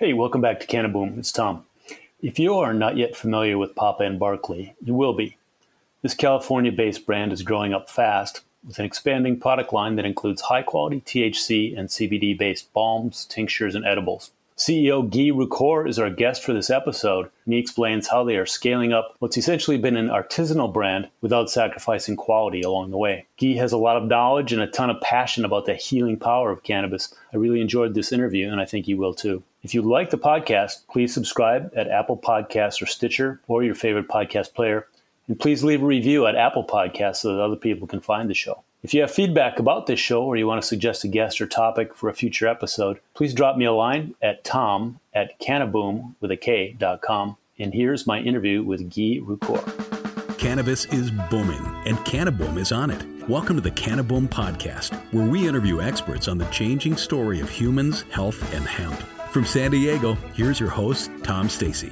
Hey, welcome back to Cannaboom. It's Tom. If you are not yet familiar with Papa and Barkley, you will be. This California based brand is growing up fast with an expanding product line that includes high quality THC and CBD based balms, tinctures, and edibles. CEO Guy Rocourt is our guest for this episode, and he explains how they are scaling up what's essentially been an artisanal brand without sacrificing quality along the way. Guy has a lot of knowledge and a ton of passion about the healing power of cannabis. I really enjoyed this interview, and I think you will too. If you like the podcast, please subscribe at Apple Podcasts or Stitcher or your favorite podcast player. And please leave a review at Apple Podcasts so that other people can find the show. If you have feedback about this show or you want to suggest a guest or topic for a future episode, please drop me a line at tom at cannaboom with a K dot com. And here's my interview with Guy Rocourt. Cannabis is booming, and Cannaboom is on it. Welcome to the Cannaboom Podcast, where we interview experts on the changing story of humans, health, and hemp. From San Diego, here's your host, Tom Stacy.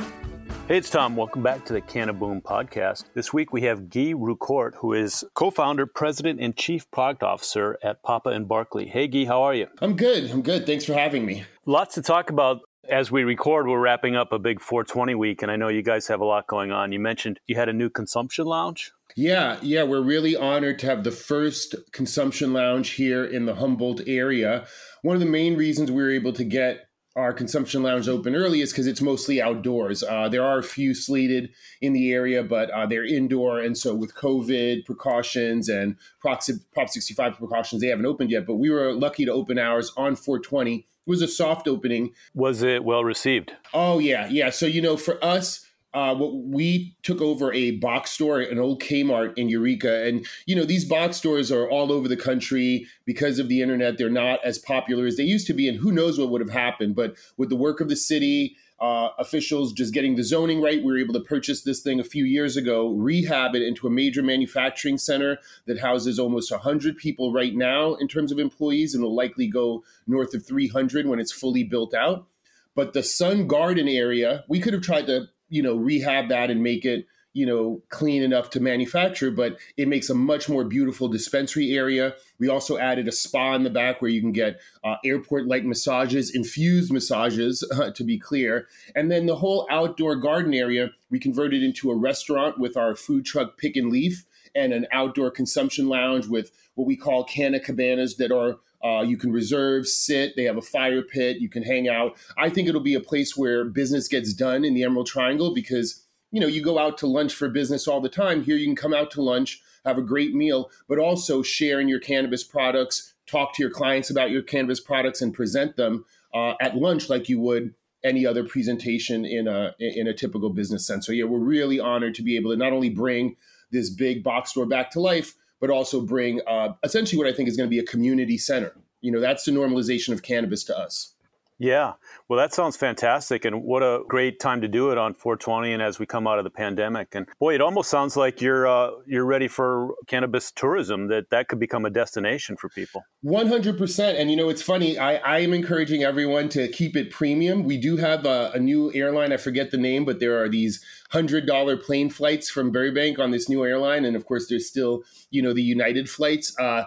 Hey, it's Tom. Welcome back to the Cannaboom podcast. This week we have Guy Rocourt, who is co-founder, president, and chief product officer at Papa and Barkley. Hey, Guy, how are you? I'm good. I'm good. Thanks for having me. Lots to talk about. As we record, we're wrapping up a big 420 week, and I know you guys have a lot going on. You mentioned you had a new consumption lounge. Yeah, yeah, we're really honored to have the first consumption lounge here in the Humboldt area. One of the main reasons we were able to get our consumption lounge open early is because it's mostly outdoors. Uh, there are a few slated in the area, but uh, they're indoor. And so, with COVID precautions and Prop 65 precautions, they haven't opened yet. But we were lucky to open ours on 420. It was a soft opening. Was it well received? Oh, yeah. Yeah. So, you know, for us, uh, we took over a box store, an old Kmart in Eureka, and you know these box stores are all over the country because of the internet. They're not as popular as they used to be, and who knows what would have happened. But with the work of the city, uh, officials just getting the zoning right, we were able to purchase this thing a few years ago, rehab it into a major manufacturing center that houses almost 100 people right now in terms of employees, and will likely go north of 300 when it's fully built out. But the Sun Garden area, we could have tried to you know rehab that and make it you know clean enough to manufacture but it makes a much more beautiful dispensary area. We also added a spa in the back where you can get uh, airport like massages infused massages uh, to be clear. And then the whole outdoor garden area we converted into a restaurant with our food truck pick and leaf and an outdoor consumption lounge with what we call canna cabanas that are uh, you can reserve, sit. They have a fire pit. You can hang out. I think it'll be a place where business gets done in the Emerald Triangle because you know you go out to lunch for business all the time. Here you can come out to lunch, have a great meal, but also share in your cannabis products. Talk to your clients about your cannabis products and present them uh, at lunch like you would any other presentation in a in a typical business sense. So yeah, we're really honored to be able to not only bring this big box store back to life, but also bring uh, essentially what I think is going to be a community center. You know, that's the normalization of cannabis to us. Yeah. Well, that sounds fantastic. And what a great time to do it on 420 and as we come out of the pandemic. And boy, it almost sounds like you're uh, you're ready for cannabis tourism, that that could become a destination for people. 100%. And, you know, it's funny. I, I am encouraging everyone to keep it premium. We do have a, a new airline. I forget the name, but there are these $100 plane flights from Burbank on this new airline. And of course, there's still, you know, the United flights. Uh,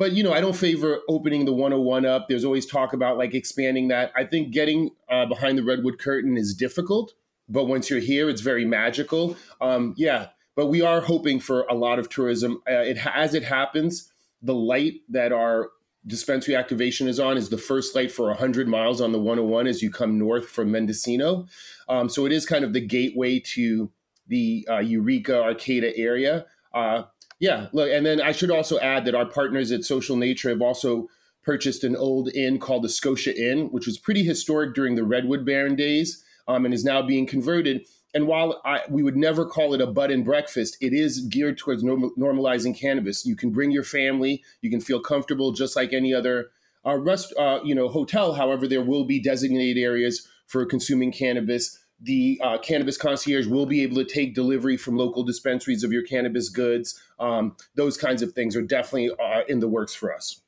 but you know, I don't favor opening the 101 up. There's always talk about like expanding that. I think getting uh, behind the redwood curtain is difficult, but once you're here, it's very magical. Um, yeah, but we are hoping for a lot of tourism. Uh, it as it happens, the light that our dispensary activation is on is the first light for 100 miles on the 101 as you come north from Mendocino. Um, so it is kind of the gateway to the uh, Eureka Arcata area. Uh, yeah, look, and then I should also add that our partners at Social Nature have also purchased an old inn called the Scotia Inn, which was pretty historic during the Redwood Baron days, um, and is now being converted. And while I, we would never call it a bud and breakfast, it is geared towards normal, normalizing cannabis. You can bring your family, you can feel comfortable just like any other uh, rest, uh, you know, hotel. However, there will be designated areas for consuming cannabis the uh, cannabis concierge will be able to take delivery from local dispensaries of your cannabis goods. Um, those kinds of things are definitely uh, in the works for us.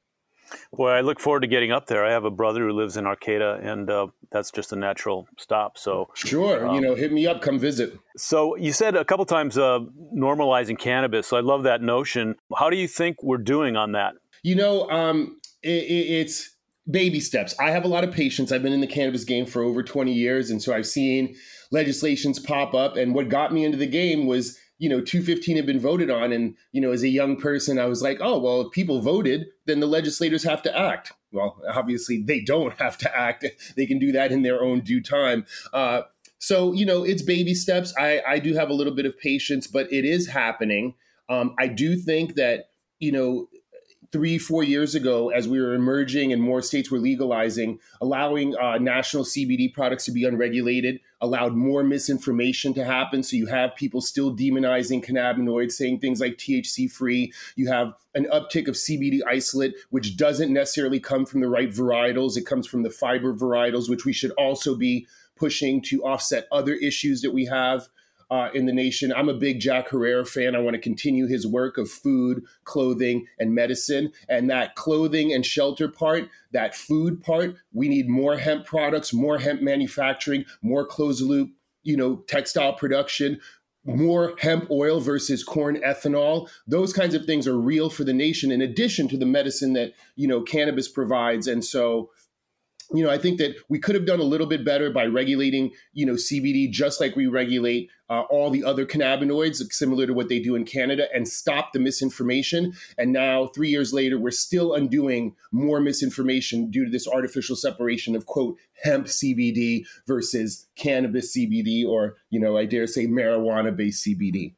Boy, I look forward to getting up there. I have a brother who lives in Arcata, and uh, that's just a natural stop. So sure, um, you know, hit me up, come visit. So you said a couple times uh, normalizing cannabis. So I love that notion. How do you think we're doing on that? You know, um, it, it's baby steps. I have a lot of patience. I've been in the cannabis game for over 20 years. And so I've seen legislations pop up. And what got me into the game was, you know, 215 had been voted on. And, you know, as a young person, I was like, oh, well, if people voted, then the legislators have to act. Well, obviously, they don't have to act. They can do that in their own due time. Uh, so, you know, it's baby steps. I, I do have a little bit of patience, but it is happening. Um, I do think that, you know, three, four years ago, as we were emerging and more states were legalizing, allowing uh, national CBD products to be unregulated allowed more misinformation to happen. So you have people still demonizing cannabinoids, saying things like THC free. You have an uptick of CBD isolate, which doesn't necessarily come from the right varietals. It comes from the fiber varietals, which we should also be pushing to offset other issues that we have uh, in the nation. I'm a big Jack Herer fan. I want to continue his work of food, clothing, and medicine. And that clothing and shelter part, that food part, we need more hemp products, more hemp manufacturing, more closed loop, you know, textile production, more hemp oil versus corn ethanol those kinds of things are real for the nation in addition to the medicine that you know cannabis provides and so you know, I think that we could have done a little bit better by regulating, you know, CBD just like we regulate uh, all the other cannabinoids, similar to what they do in Canada, and stop the misinformation. And now, three years later, we're still undoing more misinformation due to this artificial separation of quote hemp CBD versus cannabis CBD, or you know, I dare say marijuana-based CBD.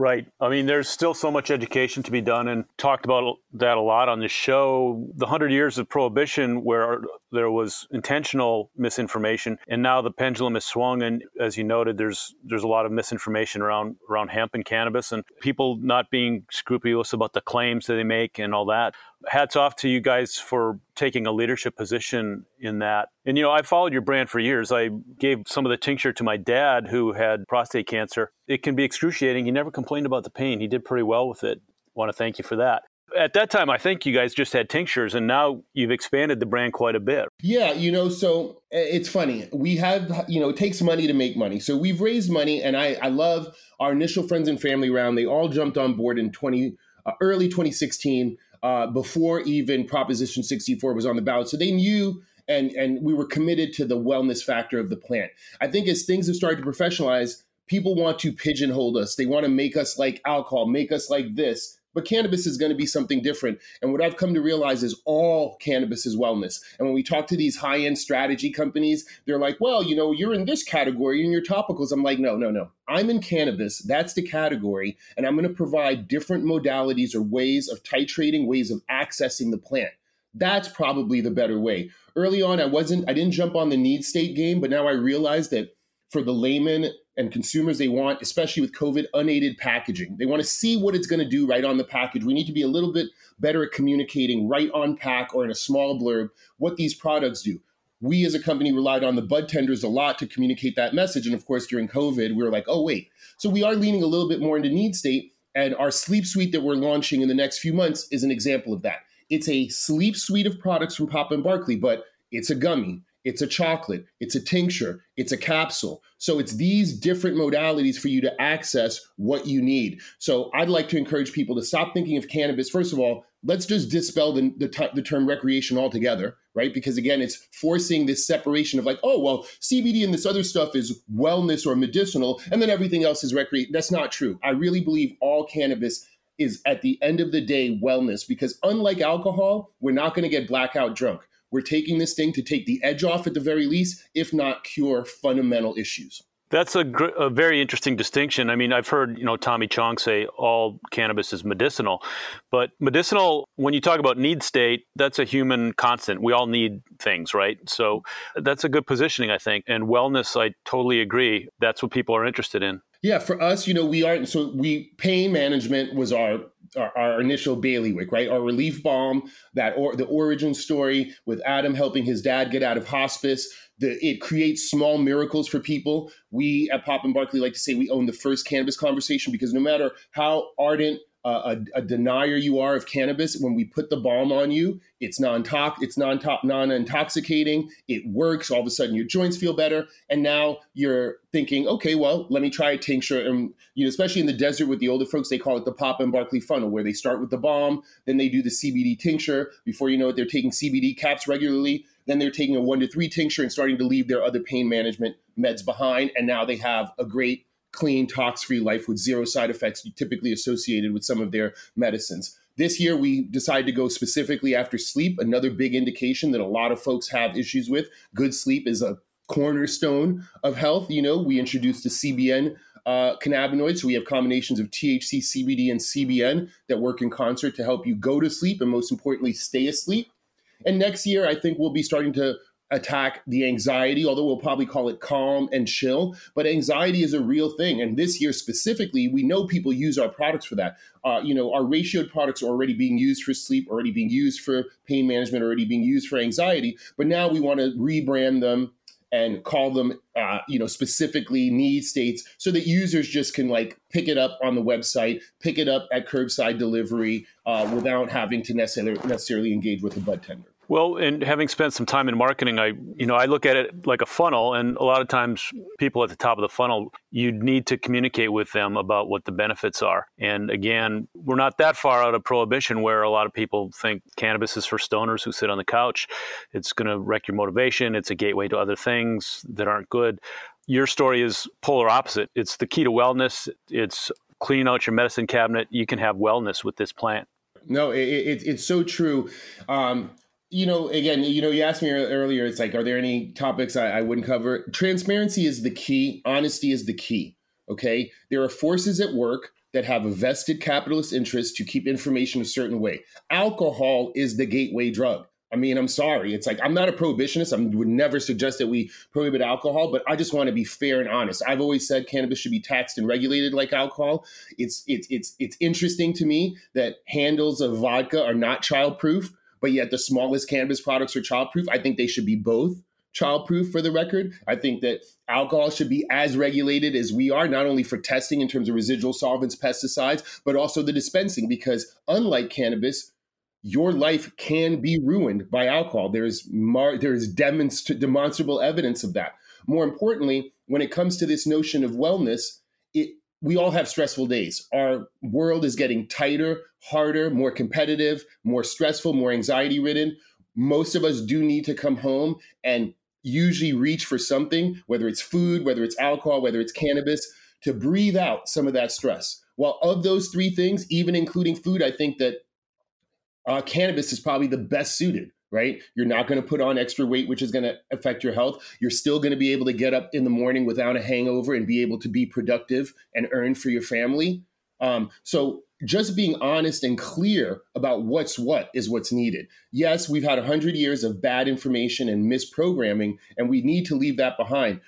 Right. I mean, there's still so much education to be done, and talked about that a lot on the show. The hundred years of prohibition, where there was intentional misinformation, and now the pendulum has swung. And as you noted, there's there's a lot of misinformation around around hemp and cannabis, and people not being scrupulous about the claims that they make and all that hats off to you guys for taking a leadership position in that. And you know, I followed your brand for years. I gave some of the tincture to my dad who had prostate cancer. It can be excruciating. He never complained about the pain. He did pretty well with it. Want to thank you for that. At that time, I think you guys just had tinctures, and now you've expanded the brand quite a bit. Yeah, you know, so eh, it's funny. We have, you know, it takes money to make money. So we've raised money, and I, I love our initial friends and family round. They all jumped on board in 20, uh, early 2016 uh, before even Proposition 64 was on the ballot. So they knew and and we were committed to the wellness factor of the plant. I think as things have started to professionalize, people want to pigeonhole us. They want to make us like alcohol, make us like this. But cannabis is going to be something different. And what I've come to realize is all cannabis is wellness. And when we talk to these high end strategy companies, they're like, well, you know, you're in this category in your topicals. I'm like, no, no, no. I'm in cannabis. That's the category. And I'm going to provide different modalities or ways of titrating, ways of accessing the plant. That's probably the better way. Early on, I wasn't, I didn't jump on the need state game, but now I realize that for the layman and consumers they want, especially with COVID, unaided packaging. They want to see what it's going to do right on the package. We need to be a little bit better at communicating right on pack or in a small blurb what these products do. We as a company relied on the bud tenders a lot to communicate that message. And of course, during COVID, we were like, oh, wait. So we are leaning a little bit more into need state. And our sleep suite that we're launching in the next few months is an example of that. It's a sleep suite of products from Papa and Barkley, but it's a gummy it's a chocolate, it's a tincture, it's a capsule. So it's these different modalities for you to access what you need. So I'd like to encourage people to stop thinking of cannabis. First of all, let's just dispel the, the, the term recreation altogether, right? Because again, it's forcing this separation of like, oh, well, CBD and this other stuff is wellness or medicinal, and then everything else is recreation. That's not true. I really believe all cannabis is at the end of the day wellness because unlike alcohol, we're not going to get blackout drunk. We're taking this thing to take the edge off at the very least, if not cure fundamental issues. That's a, gr- a, very interesting distinction. I mean, I've heard you know Tommy Chong say all cannabis is medicinal, but medicinal when you talk about need state, that's a human constant. We all need things, right? So that's a good positioning, I think. And wellness, I totally agree. That's what people are interested in. Yeah, for us, you know, we aren't so we pain management was our our, our, initial bailiwick, right? Our relief balm, that or the origin story with Adam helping his dad get out of hospice. The, it creates small miracles for people. We at Papa and Barkley like to say we own the first cannabis conversation because no matter how ardent a, a, denier you are of cannabis, when we put the balm on you, it's non it's non non intoxicating. It works. All of a sudden, your joints feel better, and now you're thinking, okay, well, let me try a tincture. And you know, especially in the desert with the older folks, they call it the Papa and Barkley funnel, where they start with the balm, then they do the CBD tincture. Before you know it, they're taking CBD caps regularly. Then they're taking a one to three tincture and starting to leave their other pain management meds behind, and now they have a great clean, tox free life with zero side effects typically associated with some of their medicines. This year, we decided to go specifically after sleep, another big indication that a lot of folks have issues with. Good sleep is a cornerstone of health. You know, we introduced the CBN uh, cannabinoids. So we have combinations of THC, CBD, and CBN that work in concert to help you go to sleep and, most importantly, stay asleep. And next year, I think we'll be starting to attack the anxiety, although we'll probably call it calm and chill. But anxiety is a real thing. And this year specifically, we know people use our products for that. Uh, you know, our ratioed products are already being used for sleep, already being used for pain management, already being used for anxiety. But now we want to rebrand them and call them uh, you know specifically need states so that users just can like pick it up on the website pick it up at curbside delivery uh, without having to necessarily necessarily engage with the bud tender well, and having spent some time in marketing, I you know I look at it like a funnel, and a lot of times people at the top of the funnel, you need to communicate with them about what the benefits are. And again, we're not that far out of prohibition where a lot of people think cannabis is for stoners who sit on the couch. It's going to wreck your motivation. It's a gateway to other things that aren't good. Your story is polar opposite. It's the key to wellness. It's clean out your medicine cabinet. You can have wellness with this plant. No, it, it, it's so true. Um, you know, again, you know, you asked me earlier, it's like, are there any topics I, I wouldn't cover? Transparency is the key, honesty is the key. Okay. There are forces at work that have a vested capitalist interest to keep information a certain way. Alcohol is the gateway drug. I mean, I'm sorry. It's like I'm not a prohibitionist. I would never suggest that we prohibit alcohol, but I just want to be fair and honest. I've always said cannabis should be taxed and regulated like alcohol. It's it's it's it's interesting to me that handles of vodka are not childproof but yet the smallest cannabis products are childproof. I think they should be both childproof for the record. I think that alcohol should be as regulated as we are, not only for testing in terms of residual solvents, pesticides, but also the dispensing, because unlike cannabis, your life can be ruined by alcohol. There's mar- there's demonst- demonstrable evidence of that. More importantly, when it comes to this notion of wellness, it we all have stressful days. Our world is getting tighter, harder, more competitive, more stressful, more anxiety ridden. Most of us do need to come home and usually reach for something, whether it's food, whether it's alcohol, whether it's cannabis, to breathe out some of that stress. Well, of those three things, even including food, I think that uh, cannabis is probably the best suited right? You're not going to put on extra weight, which is going to affect your health. You're still going to be able to get up in the morning without a hangover and be able to be productive and earn for your family. Um, so just being honest and clear about what's what is what's needed. Yes, we've had 100 years of bad information and misprogramming, and we need to leave that behind.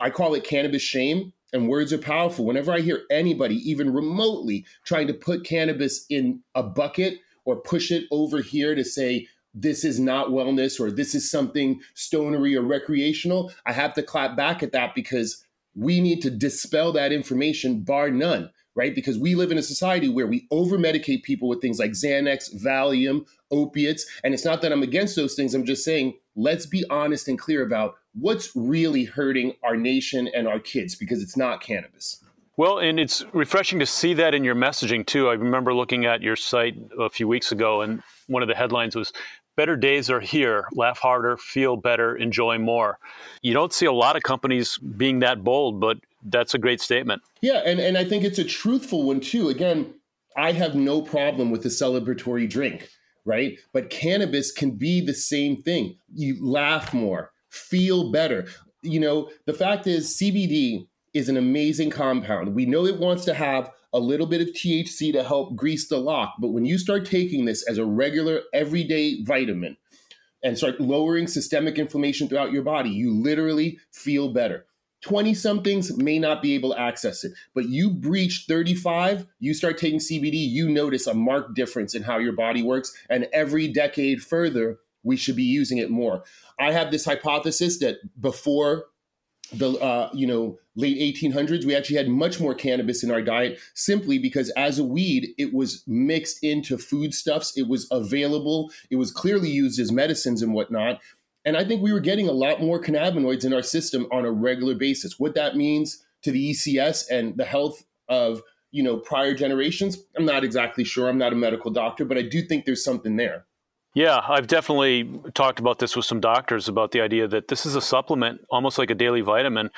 I call it cannabis shame. And words are powerful. Whenever I hear anybody, even remotely, trying to put cannabis in a bucket or push it over here to say, this is not wellness or this is something stonery or recreational, I have to clap back at that because we need to dispel that information, bar none, right? Because we live in a society where we over medicate people with things like Xanax, Valium, opiates. And it's not that I'm against those things. I'm just saying, let's be honest and clear about what's really hurting our nation and our kids because it's not cannabis. Well, and it's refreshing to see that in your messaging too. I remember looking at your site a few weeks ago, and one of the headlines was better days are here. Laugh harder, feel better, enjoy more. You don't see a lot of companies being that bold, but that's a great statement. Yeah, and, and I think it's a truthful one too. Again, I have no problem with the celebratory drink, right? But cannabis can be the same thing. You laugh more, feel better. You know, the fact is, CBD is an amazing compound. We know it wants to have a little bit of THC to help grease the lock. But when you start taking this as a regular, everyday vitamin and start lowering systemic inflammation throughout your body, you literally feel better. 20 somethings may not be able to access it, but you breach 35, you start taking CBD, you notice a marked difference in how your body works. And every decade further, we should be using it more. I have this hypothesis that before the uh, you know late 1800s we actually had much more cannabis in our diet simply because as a weed it was mixed into foodstuffs. It was available. It was clearly used as medicines and whatnot. And i think we were getting a lot more cannabinoids in our system on a regular basis. What that means to the ecs and the health of you know prior generations i'm not exactly sure. I'm not a medical doctor but i do think there's something there yeah, I've definitely talked about this with some doctors about the idea that this is a supplement, almost like a daily vitamin,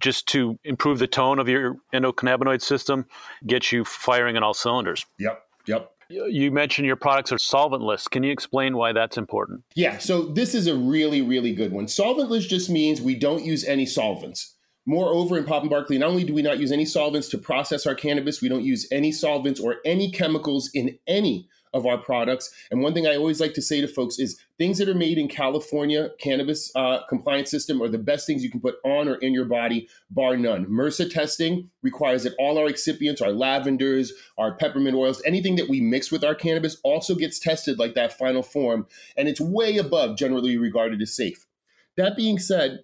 just to improve the tone of your endocannabinoid system, get you firing on all cylinders. Yep, yep. You mentioned your products are solventless. Can you explain why that's important? Yeah, so this is a really, really good one. Solventless just means we don't use any solvents. Moreover, in Papa and Barkley, not only do we not use any solvents to process our cannabis, we don't use any solvents or any chemicals in any of our products. And one thing I always like to say to folks is things that are made in California cannabis uh, compliance system are the best things you can put on or in your body, bar none. MRSA testing requires that all our excipients, our lavenders, our peppermint oils, anything that we mix with our cannabis also gets tested like that final form, and it's way above generally regarded as safe. That being said,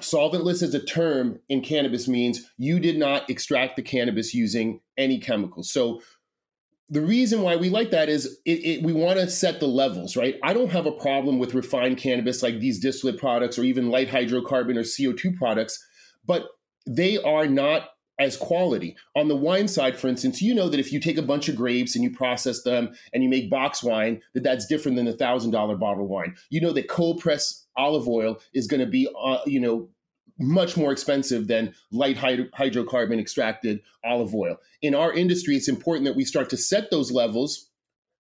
solventless as a term in cannabis means you did not extract the cannabis using any chemicals. So the reason why we like that is it, it, we want to set the levels, right? I don't have a problem with refined cannabis like these distillate products or even light hydrocarbon or CO2 products, but they are not as quality. On the wine side, for instance, you know that if you take a bunch of grapes and you process them and you make box wine, that that's different than a thousand dollar bottle wine. You know that cold press olive oil is going to be, uh, you know, much more expensive than light hydrocarbon extracted olive oil. In our industry, it's important that we start to set those levels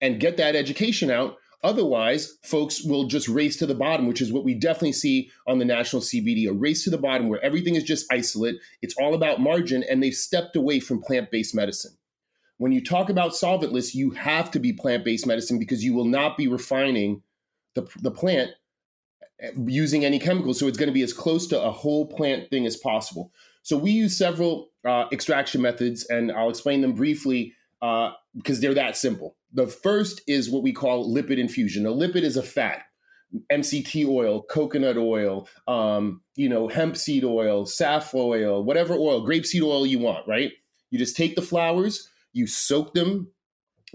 and get that education out. Otherwise, folks will just race to the bottom, which is what we definitely see on the national CBD a race to the bottom where everything is just isolate. It's all about margin, and they've stepped away from plant based medicine. When you talk about solventless, you have to be plant based medicine because you will not be refining the, the plant using any chemicals. So it's going to be as close to a whole plant thing as possible. So we use several uh, extraction methods, and I'll explain them briefly uh, because they're that simple. The first is what we call lipid infusion. A lipid is a fat. MCT oil, coconut oil, um, you know, hemp seed oil, saf oil, whatever oil, grapeseed oil you want, right? You just take the flowers, you soak them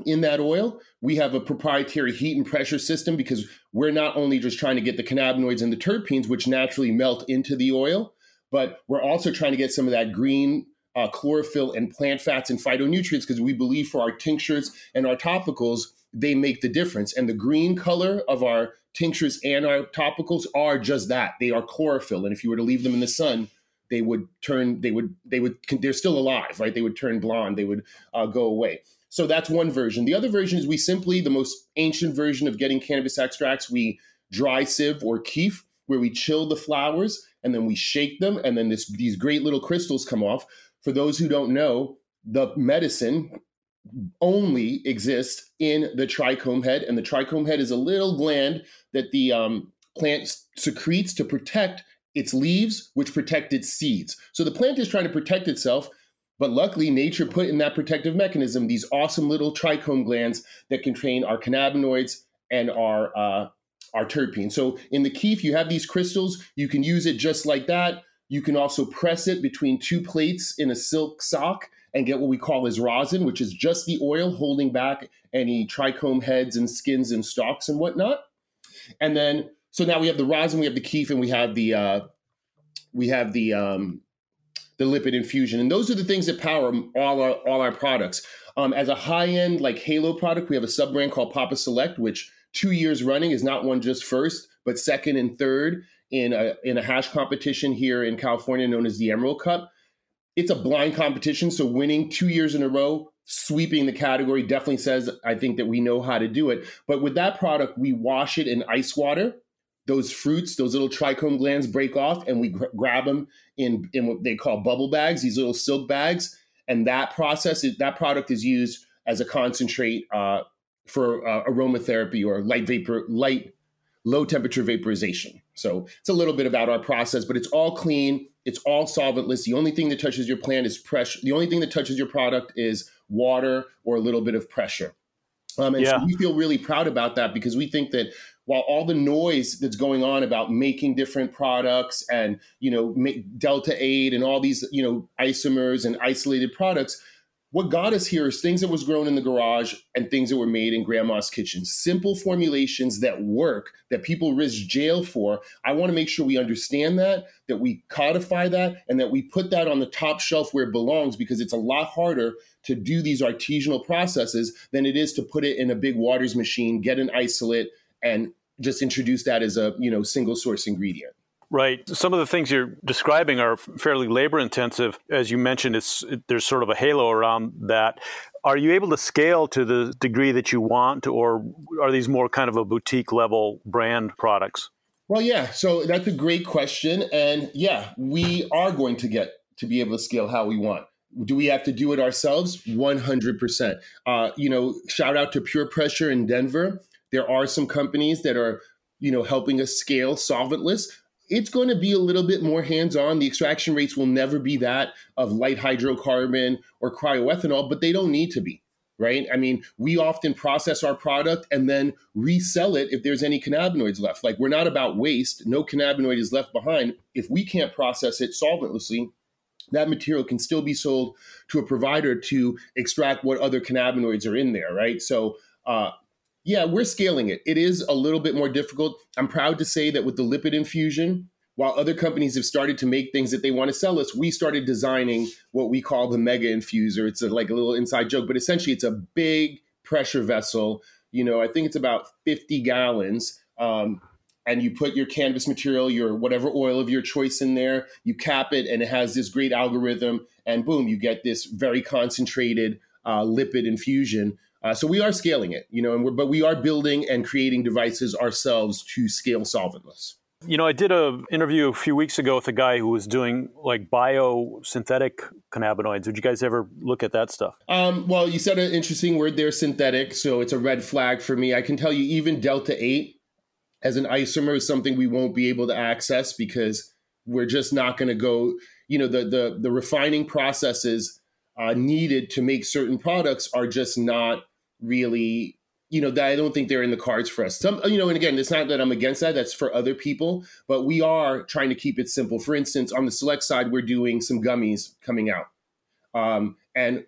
in that oil. We have a proprietary heat and pressure system because we're not only just trying to get the cannabinoids and the terpenes, which naturally melt into the oil, but we're also trying to get some of that green uh, chlorophyll and plant fats and phytonutrients because we believe for our tinctures and our topicals, they make the difference. And the green color of our tinctures and our topicals are just that they are chlorophyll. And if you were to leave them in the sun, they would turn, they would, they would, they're still alive, right? They would turn blonde, they would uh, go away. So that's one version. The other version is we simply, the most ancient version of getting cannabis extracts, we dry sieve or kief, where we chill the flowers and then we shake them, and then this, these great little crystals come off. For those who don't know, the medicine only exists in the trichome head, and the trichome head is a little gland that the um, plant secretes to protect its leaves, which protect its seeds. So the plant is trying to protect itself but luckily, nature put in that protective mechanism these awesome little trichome glands that contain our cannabinoids and our uh, our terpenes. So in the kief, you have these crystals. You can use it just like that. You can also press it between two plates in a silk sock and get what we call as rosin, which is just the oil holding back any trichome heads and skins and stalks and whatnot. And then, so now we have the rosin, we have the kief, and we have the uh, we have the um, the lipid infusion. And those are the things that power all our all our products. Um, as a high end like Halo product, we have a sub brand called Papa Select, which two years running is not one just first, but second and third in a in a hash competition here in California known as the Emerald Cup. It's a blind competition, so winning two years in a row, sweeping the category definitely says I think that we know how to do it. But with that product, we wash it in ice water those fruits, those little trichome glands break off, and we gr- grab them in in what they call bubble bags, these little silk bags, and that process is, that product is used as a concentrate uh, for uh, aromatherapy or light vapor, light low temperature vaporization. So it's a little bit about our process, but it's all clean. It's all solventless. The only thing that touches your plant is pressure. The only thing that touches your product is water or a little bit of pressure. Um, and yeah. so we feel really proud about that because we think that while all the noise that's going on about making different products and you know delta 8 and all these you know isomers and isolated products what got us here is things that was grown in the garage and things that were made in grandma's kitchen. Simple formulations that work that people risk jail for. I want to make sure we understand that that we codify that and that we put that on the top shelf where it belongs because it's a lot harder to do these artisanal processes than it is to put it in a big waters machine get an isolate and just introduce that as a you know single source ingredient. Right. Some of the things you're describing are fairly labor intensive. As you mentioned, it's there's sort of a halo around that. Are you able to scale to the degree that you want, or are these more kind of a boutique level brand products? Well, yeah. So that's a great question, and yeah, we are going to get to be able to scale how we want. Do we have to do it ourselves? 100%. Uh, you know, shout out to Pure Pressure in Denver. There are some companies that are, you know, helping us scale solventless. It's going to be a little bit more hands-on. The extraction rates will never be that of light hydrocarbon or cryoethanol, but they don't need to be right? I mean, we often process our product and then resell it if there's any cannabinoids left. Like we're not about waste, no cannabinoid is left behind. If we can't process it solventlessly, that material can still be sold to a provider to extract what other cannabinoids are in there, right? So uh, yeah, we're scaling it. It is a little bit more difficult. I'm proud to say that with the lipid infusion, while other companies have started to make things that they want to sell us, we started designing what we call the mega infuser. It's a, like a little inside joke, but essentially it's a big pressure vessel. You know, I think it's about 50 gallons. Um, and you put your canvas material, your whatever oil of your choice in there, you cap it, and it has this great algorithm, and boom, you get this very concentrated uh, lipid infusion uh, so we are scaling it, you know, and we're, but we are building and creating devices ourselves to scale solventless. You know, I did an interview a few weeks ago with a guy who was doing like biosynthetic cannabinoids. Did you guys ever look at that stuff? Um, well, you said an interesting word there, synthetic. So it's a red flag for me. I can tell you, even Delta 8 as an isomer is something we won't be able to access because we're just not going to go, you know, the, the, the refining processes uh, needed to make certain products are just not really you know that i don't think they're in the cards for us some you know and again it's not that i'm against that that's for other people but we are trying to keep it simple for instance on the select side we're doing some gummies coming out um, and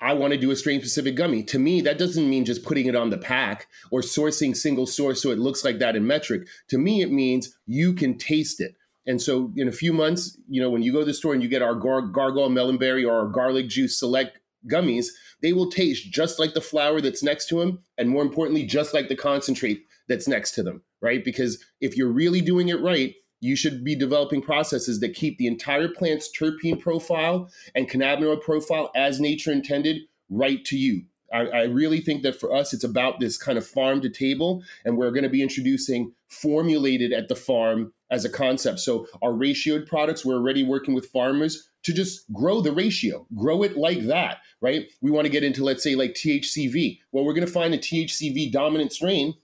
I want to do a strain specific gummy. To me, that doesn't mean just putting it on the pack or sourcing single source so it looks like that in Metrc. To me, it means you can taste it. And so, in a few months, you know, when you go to the store and you get our gar- gargoyle melonberry or our garlic juice select gummies, they will taste just like the flower that's next to them, and more importantly, just like the concentrate that's next to them, right? Because if you're really doing it right, you should be developing processes that keep the entire plant's terpene profile and cannabinoid profile as nature intended right to you. I, I, really think that for us, it's about this kind of farm to table, and we're going to be introducing formulated at the farm as a concept. So, our ratioed products, we're already working with farmers to just grow the ratio, grow it like that, right? We want to get into, let's say, like THCV. Well, we're going to find a THCV dominant strain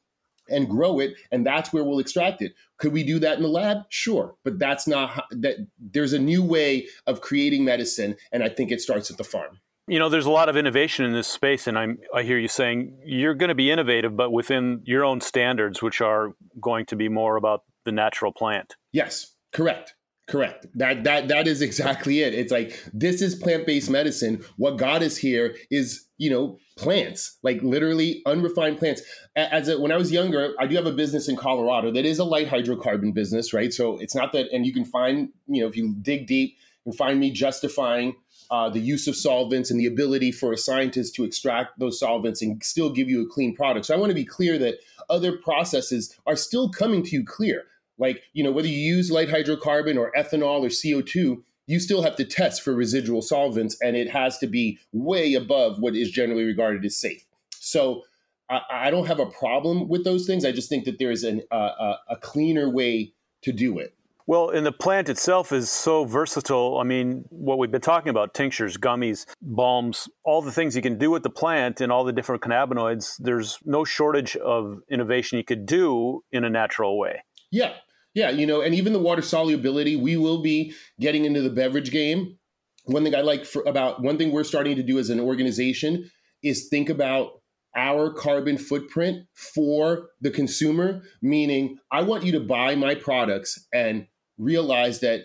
and grow it, and that's where we'll extract it. Could we do that in the lab? Sure, but that's not that. There's a new way of creating medicine, and I think it starts at the farm. You know, there's a lot of innovation in this space, and I'm, I hear you saying you're going to be innovative, but within your own standards, which are going to be more about the natural plant. Yes, correct. Correct. That that that is exactly it. It's like this is plant-based medicine. What got us here is, you know, plants, like literally unrefined plants. As a, when I was younger, I do have a business in Colorado that is a light hydrocarbon business, right? So it's not that, and you can find, you know, if you dig deep, can find me justifying uh, the use of solvents and the ability for a scientist to extract those solvents and still give you a clean product. So I want to be clear that other processes are still coming to you clear. Like, you know, whether you use light hydrocarbon or ethanol or CO2, you still have to test for residual solvents and it has to be way above what is generally regarded as safe. So I, I don't have a problem with those things. I just think that there is an, uh, a cleaner way to do it. Well, and the plant itself is so versatile. I mean, what we've been talking about tinctures, gummies, balms, all the things you can do with the plant and all the different cannabinoids, there's no shortage of innovation you could do in a natural way. Yeah. Yeah. You know, and even the water solubility, we will be getting into the beverage game. One thing I like for, about one thing we're starting to do as an organization is think about our carbon footprint for the consumer, meaning I want you to buy my products and realize that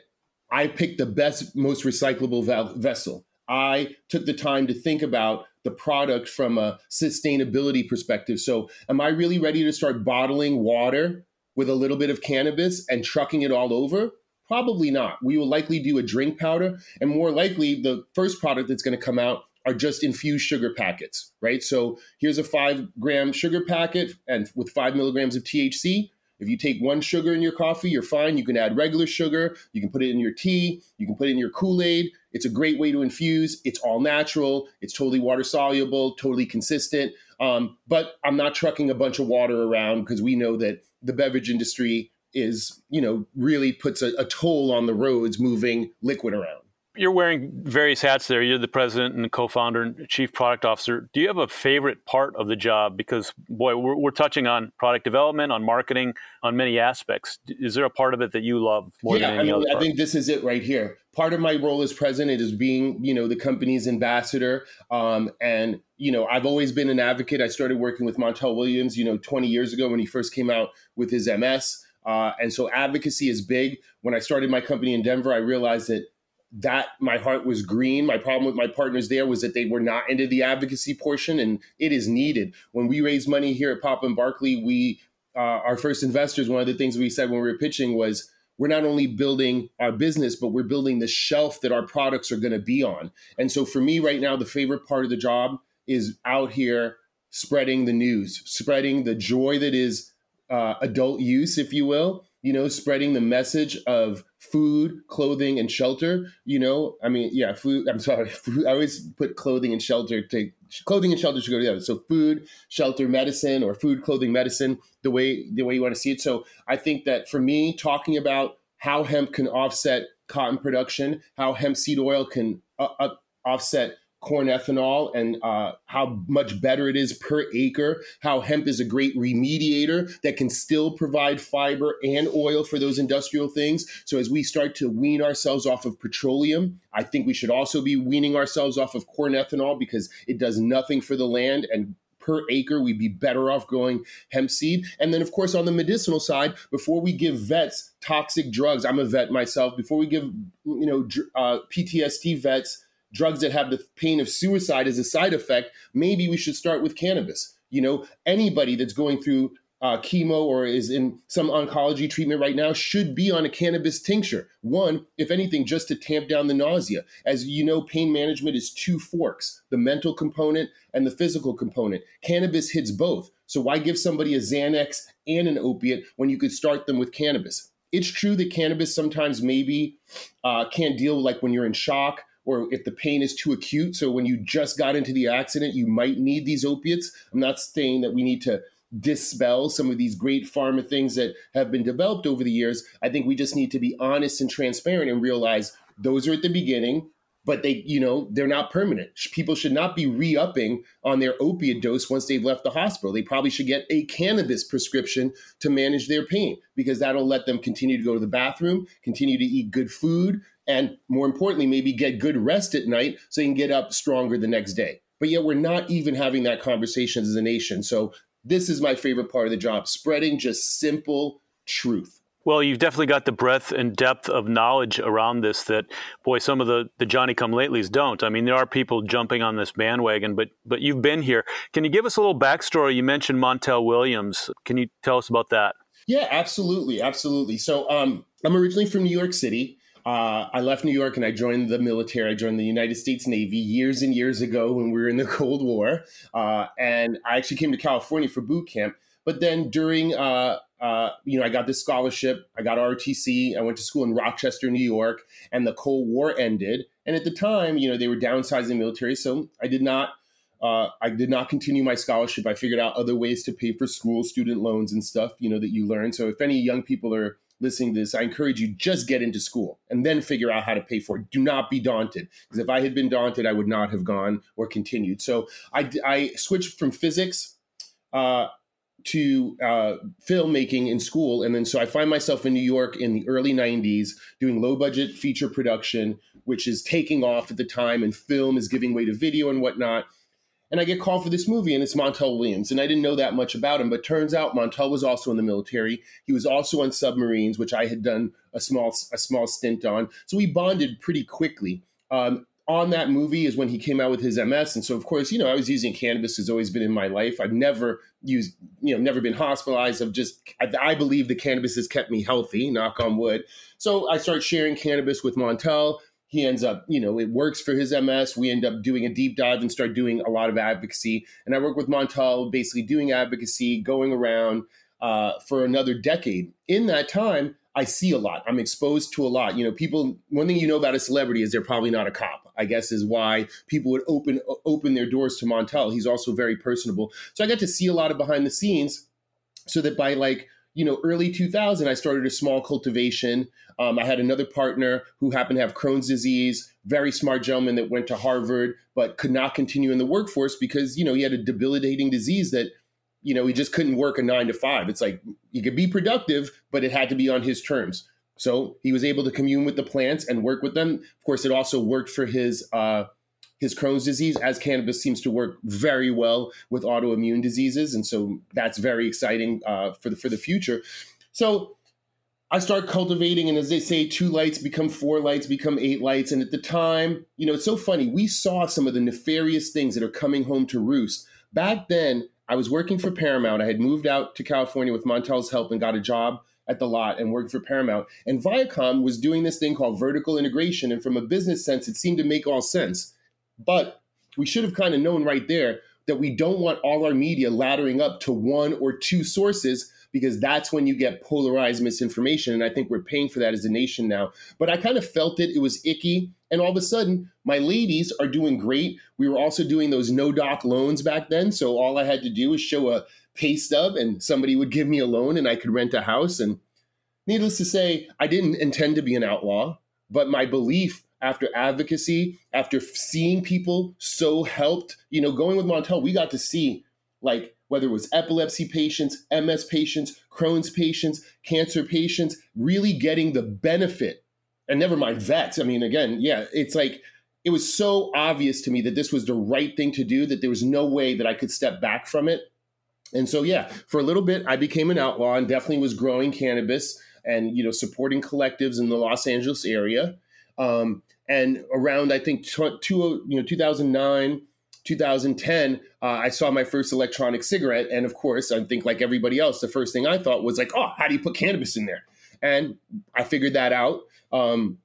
I picked the best, most recyclable vessel. I took the time to think about the product from a sustainability perspective. So, am I really ready to start bottling water with a little bit of cannabis and trucking it all over? Probably not. We will likely do a drink powder, and more likely, the first product that's going to come out are just infused sugar packets, right? So here's a five gram sugar packet and with five milligrams of THC. If you take one sugar in your coffee, you're fine. You can add regular sugar. You can put it in your tea. You can put it in your Kool Aid. It's a great way to infuse. It's all natural. It's totally water soluble, totally consistent. Um, but I'm not trucking a bunch of water around because we know that the beverage industry is, you know, really puts a, a toll on the roads moving liquid around you're wearing various hats there. You're the president and co-founder and chief product officer. Do you have a favorite part of the job? Because boy, we're, we're touching on product development, on marketing, on many aspects. Is there a part of it that you love more yeah, than any I mean, other? I think this is it right here. Part of my role as president is being, you know, the company's ambassador. Um, and you know, I've always been an advocate. I started working with Montel Williams, you know, 20 years ago when he first came out with his MS. Uh, and so advocacy is big. When I started my company in Denver, I realized that that my heart was green. My problem with my partners there was that they were not into the advocacy portion, and it is needed. When we raise money here at Papa and Barkley, we uh, our first investors. One of the things we said when we were pitching was we're not only building our business, but we're building the shelf that our products are going to be on. And so for me right now, the favorite part of the job is out here spreading the news, spreading the joy that is uh, adult use, if you will, you know, spreading the message of food, clothing, and shelter. You know, I mean, yeah, food. I'm sorry, food, I always put clothing and shelter to clothing and shelter should go together. So food, shelter, medicine, or food, clothing, medicine. The way the way you want to see it. So I think that for me, talking about how hemp can offset cotton production, how hemp seed oil can uh, uh, offset corn ethanol and uh, how much better it is per acre, how hemp is a great remediator that can still provide fiber and oil for those industrial things. So, as we start to wean ourselves off of petroleum, I think we should also be weaning ourselves off of corn ethanol because it does nothing for the land and per acre, we'd be better off growing hemp seed. And then, of course, on the medicinal side, before we give vets toxic drugs, I'm a vet myself. Before we give, you know, uh, PTSD vets drugs that have the pain of suicide as a side effect, maybe we should start with cannabis. You know, anybody that's going through uh, chemo or is in some oncology treatment right now should be on a cannabis tincture. One, if anything, just to tamp down the nausea. As you know, pain management is two forks the mental component and the physical component. Cannabis hits both. So, why give somebody a Xanax and an opiate when you could start them with cannabis? It's true that cannabis sometimes maybe uh, can't deal like when you're in shock or if the pain is too acute. So when you just got into the accident, you might need these opiates. I'm not saying that we need to dispel some of these great pharma things that have been developed over the years. I think we just need to be honest and transparent and realize those are at the beginning, but they, you know, they're not permanent. People should not be re-upping on their opiate dose once they've left the hospital. They probably should get a cannabis prescription to manage their pain because that'll let them continue to go to the bathroom, continue to eat good food, and more importantly, maybe get good rest at night so you can get up stronger the next day. But yet, we're not even having that conversation as a nation. So, this is my favorite part of the job spreading just simple truth. Well, you've definitely got the breadth and depth of knowledge around this that, boy, some of the, the Johnny come latelys don't. I mean, there are people jumping on this bandwagon, but but you've been here. Can you give us a little backstory? You mentioned Montel Williams. Can you tell us about that? Yeah, absolutely, absolutely. So, um, I'm originally from New York City. Uh, I left New York and I joined the military. I joined the United States Navy years and years ago when we were in the Cold War. Uh, and I actually came to California for boot camp. But then during, uh, uh you know, I got this scholarship. I got ROTC. I went to school in Rochester, New York, and the Cold War ended. And at the time, you know, they were downsizing the military, so I did not. Uh, I did not continue my scholarship. I figured out other ways to pay for school, student loans, and stuff. You know that you learn. So if any young people are listening to this, I encourage you just get into school and then figure out how to pay for it. Do not be daunted because if I had been daunted, I would not have gone or continued. So I, I switched from physics uh, to uh, filmmaking in school. And then so I find myself in New York in the early 90s doing low budget feature production, which is taking off at the time, and film is giving way to video and whatnot. And I get called for this movie, and it's Montel Williams. And I didn't know that much about him, but turns out Montel was also in the military. He was also on submarines, which I had done a small a small stint on. So we bonded pretty quickly. Um, on that movie is when he came out with his MS, and so of course, you know, I was using cannabis has always been in my life. I've never used, you know, never been hospitalized. I've just, I, I believe the cannabis has kept me healthy. Knock on wood. So I start sharing cannabis with Montel he ends up, you know, it works for his MS. We end up doing a deep dive and start doing a lot of advocacy. And I work with Montel, basically doing advocacy, going around uh, for another decade. In that time, I see a lot. I'm exposed to a lot. You know, people. One thing you know about a celebrity is they're probably not a cop. I guess is why people would open open their doors to Montel. He's also very personable. So I got to see a lot of behind the scenes, so that by like you know, early 2000, I started a small cultivation. Um, I had another partner who happened to have Crohn's disease, very smart gentleman that went to Harvard, but could not continue in the workforce because, you know, he had a debilitating disease that, you know, he just couldn't work a nine to five. It's like he could be productive, but it had to be on his terms. So he was able to commune with the plants and work with them. Of course, it also worked for his uh, his Crohn's disease, as cannabis seems to work very well with autoimmune diseases, and so that's very exciting uh, for the for the future. So I start cultivating, and as they say, two lights become four lights, become eight lights. And at the time, you know, it's so funny. We saw some of the nefarious things that are coming home to roost. Back then, I was working for Paramount. I had moved out to California with Montel's help and got a job at the lot and worked for Paramount. And Viacom was doing this thing called vertical integration. And from a business sense, it seemed to make all sense. But we should have kind of known right there that we don't want all our media laddering up to one or two sources because that's when you get polarized misinformation. And I think we're paying for that as a nation now. But I kind of felt it, it was icky. And all of a sudden, my ladies are doing great. We were also doing those no doc loans back then. So all I had to do was show a pay stub and somebody would give me a loan and I could rent a house. And needless to say, I didn't intend to be an outlaw, but my belief after advocacy, after seeing people so helped, you know, going with Montel, we got to see like whether it was epilepsy patients, MS patients, Crohn's patients, cancer patients, really getting the benefit. And never mind vets. I mean, again, yeah, it's like it was so obvious to me that this was the right thing to do that there was no way that I could step back from it. And so, yeah, for a little bit, I became an outlaw and definitely was growing cannabis and you know supporting collectives in the Los Angeles area. Um, and around I think two, two you know 2009. 2010, uh, I saw my first electronic cigarette. And of course, I think like everybody else, the first thing I thought was like, oh, how do you put cannabis in there? And I figured that out. Um,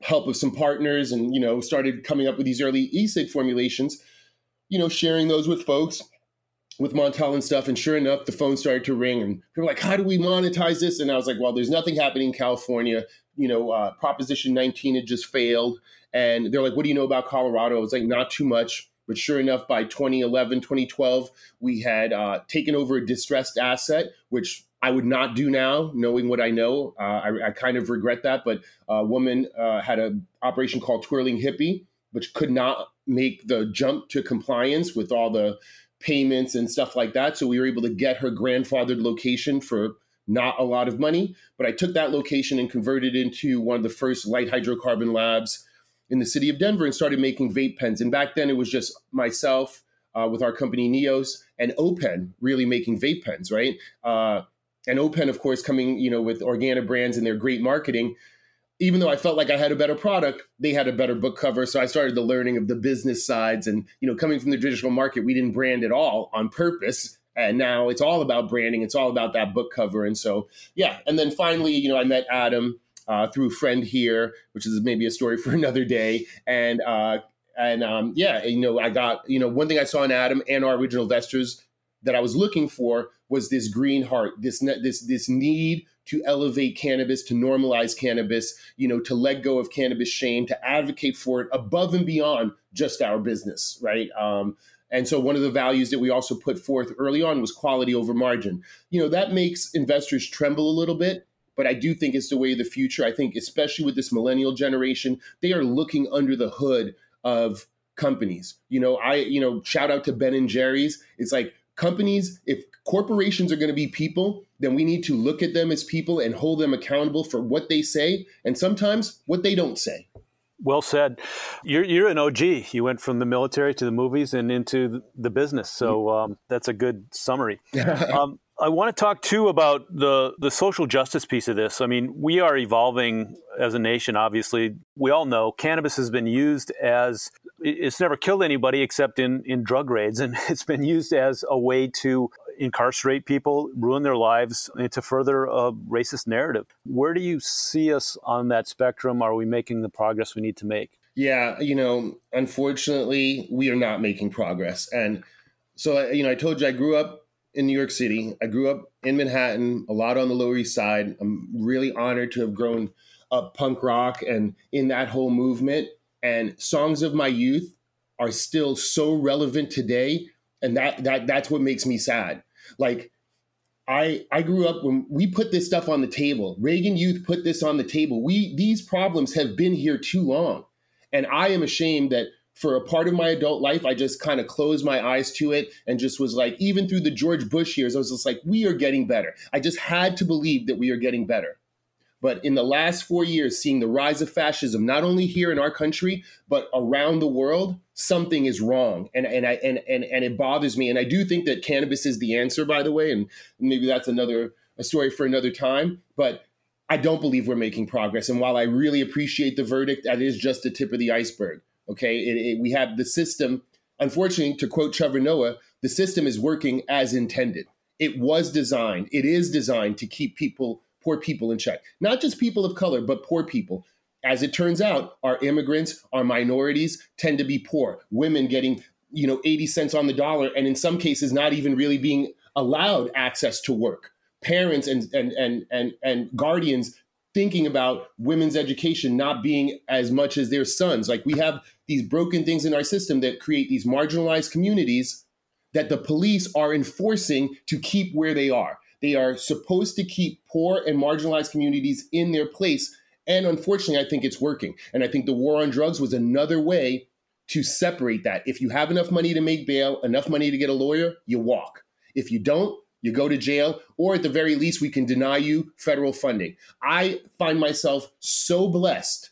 help of some partners and, you know, started coming up with these early e-cig formulations, you know, sharing those with folks with Montel and stuff. And sure enough, the phone started to ring and people were like, how do we monetize this? And I was like, well, there's nothing happening in California. You know, uh, Proposition 19 had just failed. And they're like, what do you know about Colorado? I was like, not too much. But sure enough, by 2011, 2012, we had uh, taken over a distressed asset, which I would not do now, knowing what I know. Uh, I, I, kind of regret that. But a woman uh, had an operation called Twirling Hippie, which could not make the jump to compliance with all the payments and stuff like that. So we were able to get her grandfathered location for not a lot of money. But I took that location and converted it into one of the first light hydrocarbon labs in the city of Denver and started making vape pens. And back then it was just myself uh, with our company Neos and Open really making vape pens, right? Uh, and Open, of course, coming you know with Organa Brands and their great marketing even though I felt like I had a better product, they had a better book cover. So I started the learning of the business sides. And, you know, coming from the traditional market, we didn't brand at all on purpose. And now it's all about branding. It's all about that book cover. And so, yeah. And then finally, you know, I met Adam uh, through friend here, which is maybe a story for another day. And, uh, and um, yeah, you know, I got, you know, one thing I saw in Adam and our original investors that I was looking for was this green heart, this this this need to elevate cannabis, to normalize cannabis, you know, to let go of cannabis shame, to advocate for it above and beyond just our business, right? Um, and so one of the values that we also put forth early on was quality over margin. You know, that makes investors tremble a little bit, but I do think it's the way of the future. I think, especially with this millennial generation, they are looking under the hood of companies. You know, I, you know, shout out to Ben and Jerry's. It's like companies, if corporations are going to be people, then we need to look at them as people and hold them accountable for what they say and sometimes what they don't say. Well said. You're, you're an OG. You went from the military to the movies and into the business. So um, that's a good summary. um, I want to talk too about the the social justice piece of this. I mean, we are evolving as a nation. Obviously, we all know cannabis has been used as it's never killed anybody except in in drug raids, and it's been used as a way to incarcerate people, ruin their lives, and to further a racist narrative. Where do you see us on that spectrum? Are we making the progress we need to make? Yeah, you know, unfortunately, we are not making progress, and so you know, I told you I grew up in New York City. I grew up in Manhattan, a lot on the Lower East Side. I'm really honored to have grown up punk rock and in that whole movement. And songs of my youth are still so relevant today, and that that that's what makes me sad. Like I I grew up when we put this stuff on the table. Reagan Youth put this on the table. We these problems have been here too long, and I am ashamed that for a part of my adult life, I just kind of closed my eyes to it and just was like, even through the George Bush years, I was just like, we are getting better. I just had to believe that we are getting better. But in the last four years, seeing the rise of fascism, not only here in our country, but around the world, something is wrong. And, and, I, and, and, and it bothers me. And I do think that cannabis is the answer, by the way. And maybe that's another a story for another time. But I don't believe we're making progress. And while I really appreciate the verdict, that is just the tip of the iceberg. Okay, it, it, we have the system. Unfortunately, to quote Trevor Noah, the system is working as intended. It was designed. It is designed to keep people, poor people, in check. Not just people of color, but poor people. As it turns out, our immigrants, our minorities tend to be poor. Women getting, you know, 80 cents on the dollar, and in some cases, not even really being allowed access to work. Parents and and and and, and guardians thinking about women's education not being as much as their sons. Like we have these broken things in our system that create these marginalized communities that the police are enforcing to keep where they are. They are supposed to keep poor and marginalized communities in their place. And unfortunately, I think it's working. And I think the war on drugs was another way to separate that. If you have enough money to make bail, enough money to get a lawyer, you walk. If you don't, you go to jail, or at the very least, we can deny you federal funding. I find myself so blessed.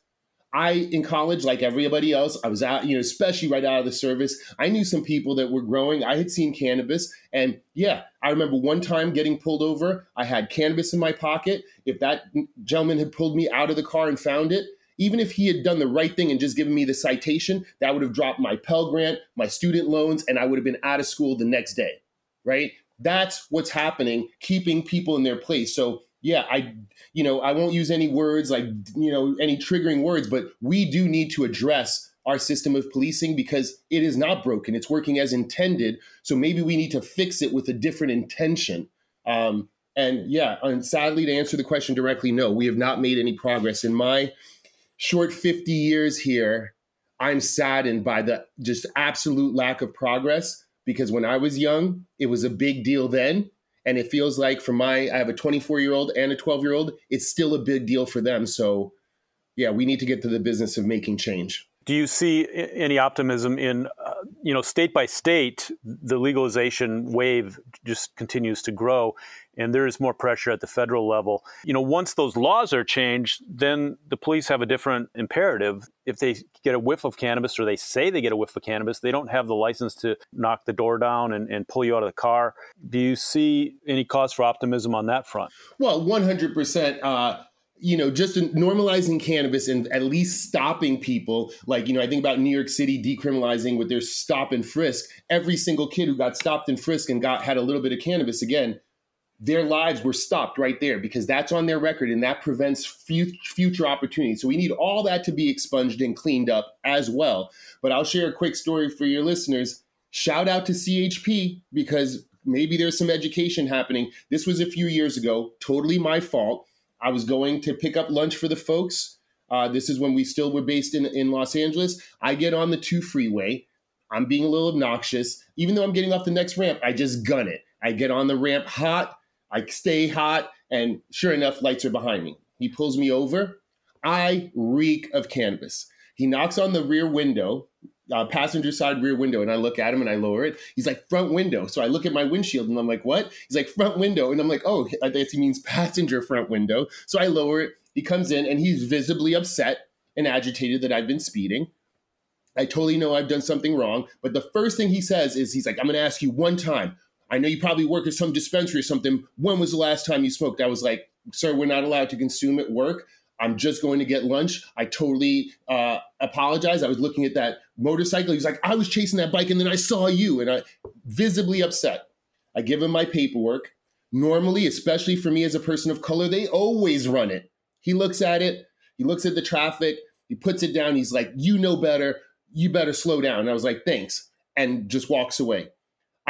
I, in college, like everybody else, I was out, you know, especially right out of the service. I knew some people that were growing. I had seen cannabis. And yeah, I remember one time getting pulled over. I had cannabis in my pocket. If that gentleman had pulled me out of the car and found it, even if he had done the right thing and just given me the citation, that would have dropped my Pell Grant, my student loans, and I would have been out of school the next day, right? That's what's happening, keeping people in their place. So yeah, I you know, I won't use any words like you know, any triggering words, but we do need to address our system of policing because it is not broken. It's working as intended. So maybe we need to fix it with a different intention. Um, and yeah, and sadly, to answer the question directly, no, we have not made any progress. In my short 50 years here, I'm saddened by the just absolute lack of progress because when I was young, it was a big deal then. And it feels like for my, I have a 24 year old and a 12 year old, it's still a big deal for them. So, yeah, we need to get to the business of making change. Do you see any optimism in, uh, you know, state by state, the legalization wave just continues to grow, and there is more pressure at the federal level. You know, once those laws are changed, then the police have a different imperative. If they get a whiff of cannabis, or they say they get a whiff of cannabis, they don't have the license to knock the door down and, and pull you out of the car. Do you see any cause for optimism on that front? Well, one hundred percent uh, you know, just normalizing cannabis and at least stopping people. Like, you know, I think about New York City decriminalizing with their stop and frisk. Every single kid who got stopped and frisk and got had a little bit of cannabis again, their lives were stopped right there because that's on their record and that prevents future opportunities. So we need all that to be expunged and cleaned up as well. But I'll share a quick story for your listeners. Shout out to CHP because maybe there's some education happening. This was a few years ago, totally my fault I was going to pick up lunch for the folks. Uh, this is when we still were based in, in Los Angeles. I get on the two freeway. I'm being a little obnoxious. Even though I'm getting off the next ramp, I just gun it. I get on the ramp hot. I stay hot. And sure enough, lights are behind me. He pulls me over. I reek of cannabis. He knocks on the rear window uh, passenger side rear window and I look at him and I lower it. He's like front window. So I look at my windshield and I'm like, what? He's like front window. And I'm like, oh, I guess he means passenger front window. So I lower it. He comes in and he's visibly upset. and agitated that I've been speeding. I totally know I've done something wrong. But the first thing he says is, he's like, I'm going to ask you one time. I know you probably work at some dispensary or something. When was the last time you smoked? I was like, sir, we're not allowed to consume at work. I'm just going to get lunch. I totally uh, apologize. I was looking at that motorcycle. He's like, I was chasing that bike and then I saw you, and I visibly upset. I give him my paperwork. Normally, especially for me as a person of color, they always run it. He looks at it. He looks at the traffic. He puts it down. He's like, "You know better. You better slow down." And I was like, "Thanks," and just walks away.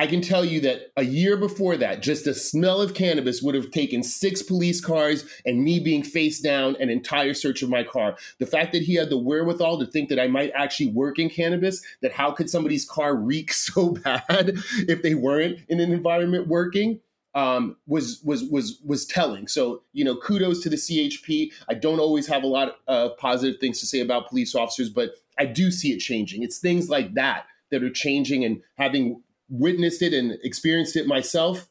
I can tell you that a year before that, just the smell of cannabis would have taken six police cars and me being face down an entire search of my car. The fact that he had the wherewithal to think that I might actually work in cannabis, that how could somebody's car reek so bad if they weren't in an environment working? Um, was was was was telling. So you know, kudos to the CHP. I don't always have a lot of positive things to say about police officers, but I do see it changing. It's things like that that are changing and having witnessed it and experienced it myself,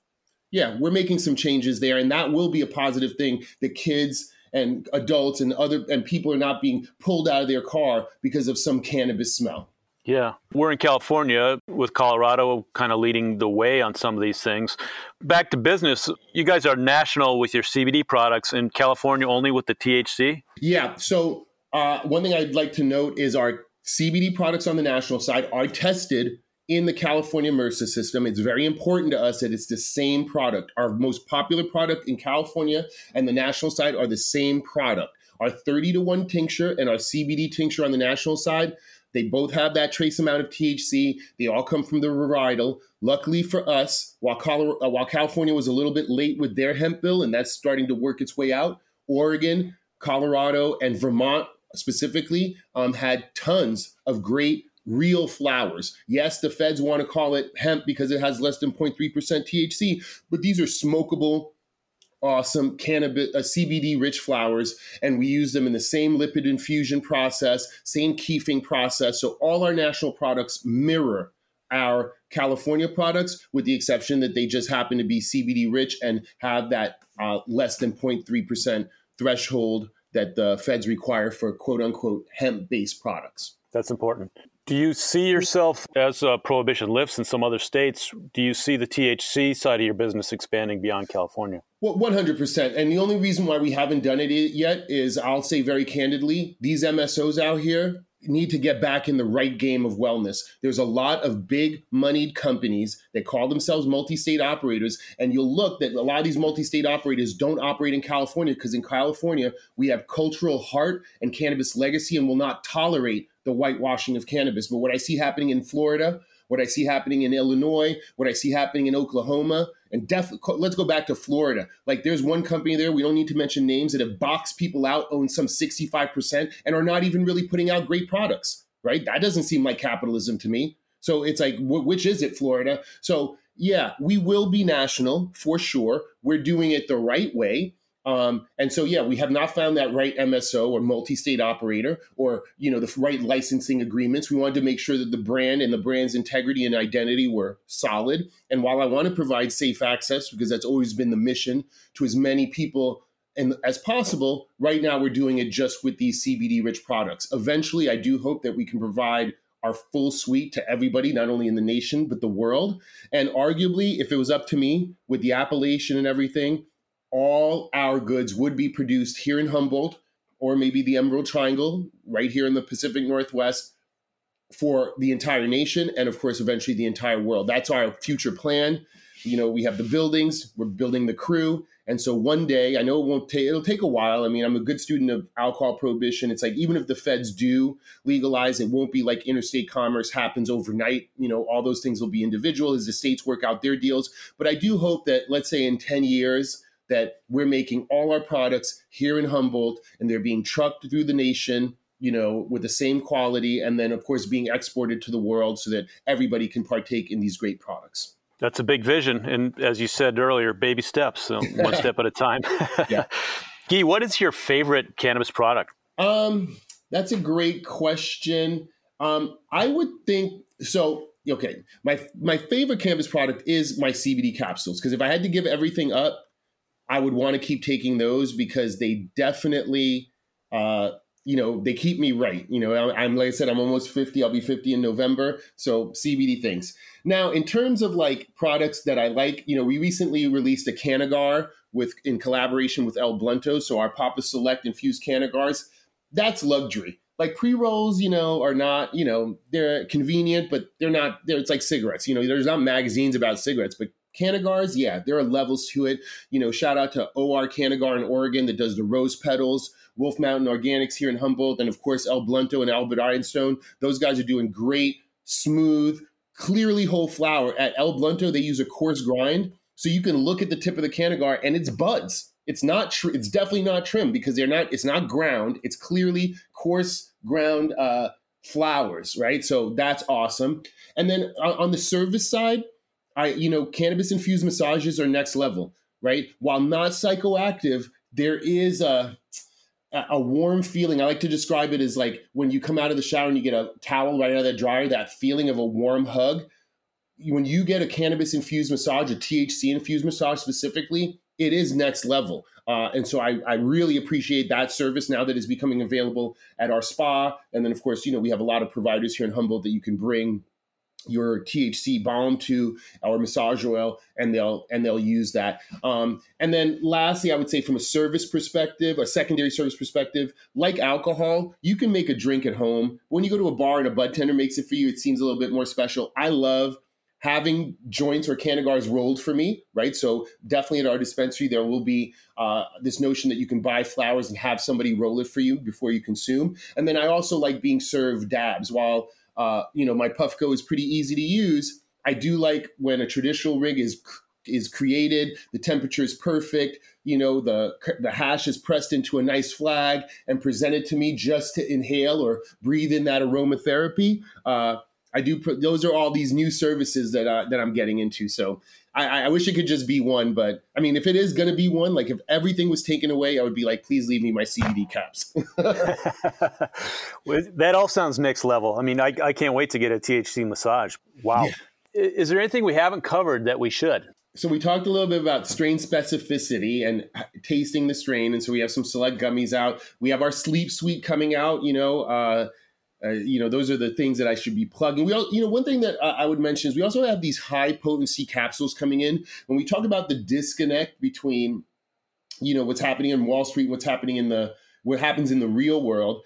yeah, we're making some changes there, and that will be a positive thing. The kids and adults and other and people are not being pulled out of their car because of some cannabis smell. Yeah, we're in California with Colorado kind of leading the way on some of these things. Back to business, you guys are national with your CBD products in California only with the THC? Yeah, so uh, one thing I'd like to note is our CBD products on the national side are tested in the California Metrc system. It's very important to us that it's the same product. Our most popular product in California and the national side are the same product. Our 30 to 1 tincture and our CBD tincture on the national side, they both have that trace amount of THC. They all come from the varietal. Luckily for us, while, Colorado, uh, while California was a little bit late with their hemp bill, and that's starting to work its way out, Oregon, Colorado, and Vermont specifically um, had tons of great real flowers. Yes, the feds want to call it hemp because it has less than 0.3% THC, but these are smokable, awesome cannabis, uh, CBD rich flowers, and we use them in the same lipid infusion process, same keefing process. So all our national products mirror our California products, with the exception that they just happen to be CBD rich and have that uh, less than 0.3% threshold that the feds require for quote unquote hemp based products. That's important. Do you see yourself as uh, prohibition lifts in some other states? Do you see the THC side of your business expanding beyond California? Well, 100%. And the only reason why we haven't done it yet is I'll say very candidly, these MSOs out here need to get back in the right game of wellness. There's a lot of big moneyed companies that call themselves multi state operators. And you'll look that a lot of these multi state operators don't operate in California because in California, we have cultural heart and cannabis legacy and will not tolerate the whitewashing of cannabis. But what I see happening in Florida, what I see happening in Illinois, what I see happening in Oklahoma, and definitely let's go back to Florida. Like there's one company there, we don't need to mention names, that have boxed people out, own some 65%, and are not even really putting out great products, right? That doesn't seem like capitalism to me. So it's like, which is it, Florida? So yeah, we will be national for sure. We're doing it the right way. Um, and so, yeah, we have not found that right MSO or multi-state operator or you know the right licensing agreements. We wanted to make sure that the brand and the brand's integrity and identity were solid. And while I want to provide safe access because that's always been the mission to as many people and as possible, right now we're doing it just with these CBD-rich products. Eventually, I do hope that we can provide our full suite to everybody, not only in the nation but the world. And arguably, if it was up to me, with the appellation and everything all our goods would be produced here in Humboldt or maybe the Emerald Triangle, right here in the Pacific Northwest, for the entire nation and, of course, eventually the entire world. That's our future plan. You know, we have the buildings, we're building the crew. And so one day, I know it won't take, it'll take a while. I mean, I'm a good student of alcohol prohibition. It's like, even if the feds do legalize, it won't be like interstate commerce happens overnight. You know, all those things will be individual as the states work out their deals. But I do hope that, let's say in 10 years, that we're making all our products here in Humboldt and they're being trucked through the nation you know, with the same quality, and then of course being exported to the world so that everybody can partake in these great products. That's a big vision, and as you said earlier, baby steps, so one step at a time. yeah. Guy, what is your favorite cannabis product? Um, that's a great question. Um, I would think so. Okay, my my favorite cannabis product is my CBD capsules because if I had to give everything up, I would want to keep taking those because they definitely uh, you know, they keep me right. You know, I'm like I said, I'm almost 50. I'll be 50 in November. So CBD things. Now, in terms of like products that I like, you know, we recently released a Cannagar with in collaboration with El Blunto. So our Papa Select infused Cannagars, that's luxury. Like pre rolls, you know, are not, you know, they're convenient, but they're not. They're it's like cigarettes. You know, there's not magazines about cigarettes, but Cannagars, yeah, there are levels to it. You know, shout out to OR Cannagar in Oregon that does the rose petals. Wolf Mountain Organics here in Humboldt, and of course El Blunto and Albert Ironstone. Those guys are doing great, smooth, clearly whole flower. At El Blunto, they use a coarse grind, so you can look at the tip of the Cannagar and it's buds. It's not. Tr- it's definitely not trim because they're not. It's not ground. It's clearly coarse ground uh, flowers, right? So that's awesome. And then uh, on the service side, I you know cannabis infused massages are next level, right? While not psychoactive, there is a a warm feeling. I like to describe it as like when you come out of the shower and you get a towel right out of the dryer, that feeling of a warm hug. When you get a cannabis infused massage, a THC infused massage specifically, it is next level. Uh, and so I, I, really appreciate that service now that is becoming available at our spa. And then, of course, you know, we have a lot of providers here in Humboldt that you can bring your THC balm to our massage oil, and they'll and they'll use that. Um, and then lastly, I would say from a service perspective, a secondary service perspective, like alcohol, you can make a drink at home. When you go to a bar and a bud tender makes it for you, it seems a little bit more special. I love having joints or cannagars rolled for me, right? So definitely at our dispensary, there will be uh, this notion that you can buy flowers and have somebody roll it for you before you consume. And then I also like being served dabs. While uh, you know, my Puffco is pretty easy to use. I do like when a traditional rig is is created, the temperature is perfect. You know, the the hash is pressed into a nice flag and presented to me just to inhale or breathe in that aromatherapy. Uh, I do. Those are all these new services that uh, that I'm getting into. So I, I, wish it could just be one, but I mean, if it is going to be one, like if everything was taken away, I would be like, please leave me my CBD caps. that all sounds next level. I mean, I, I can't wait to get a THC massage. Wow. Yeah. Is there anything we haven't covered that we should? So we talked a little bit about strain specificity and tasting the strain, and so we have some select gummies out. We have our sleep suite coming out. You know, uh, uh, you know, those are the things that I should be plugging. We, all, you know, one thing that I would mention is we also have these high potency capsules coming in. When we talk about the disconnect between, you know, what's happening in Wall Street, what's happening in the what happens in the real world,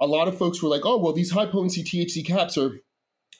a lot of folks were like, "Oh, well, these high potency THC caps are."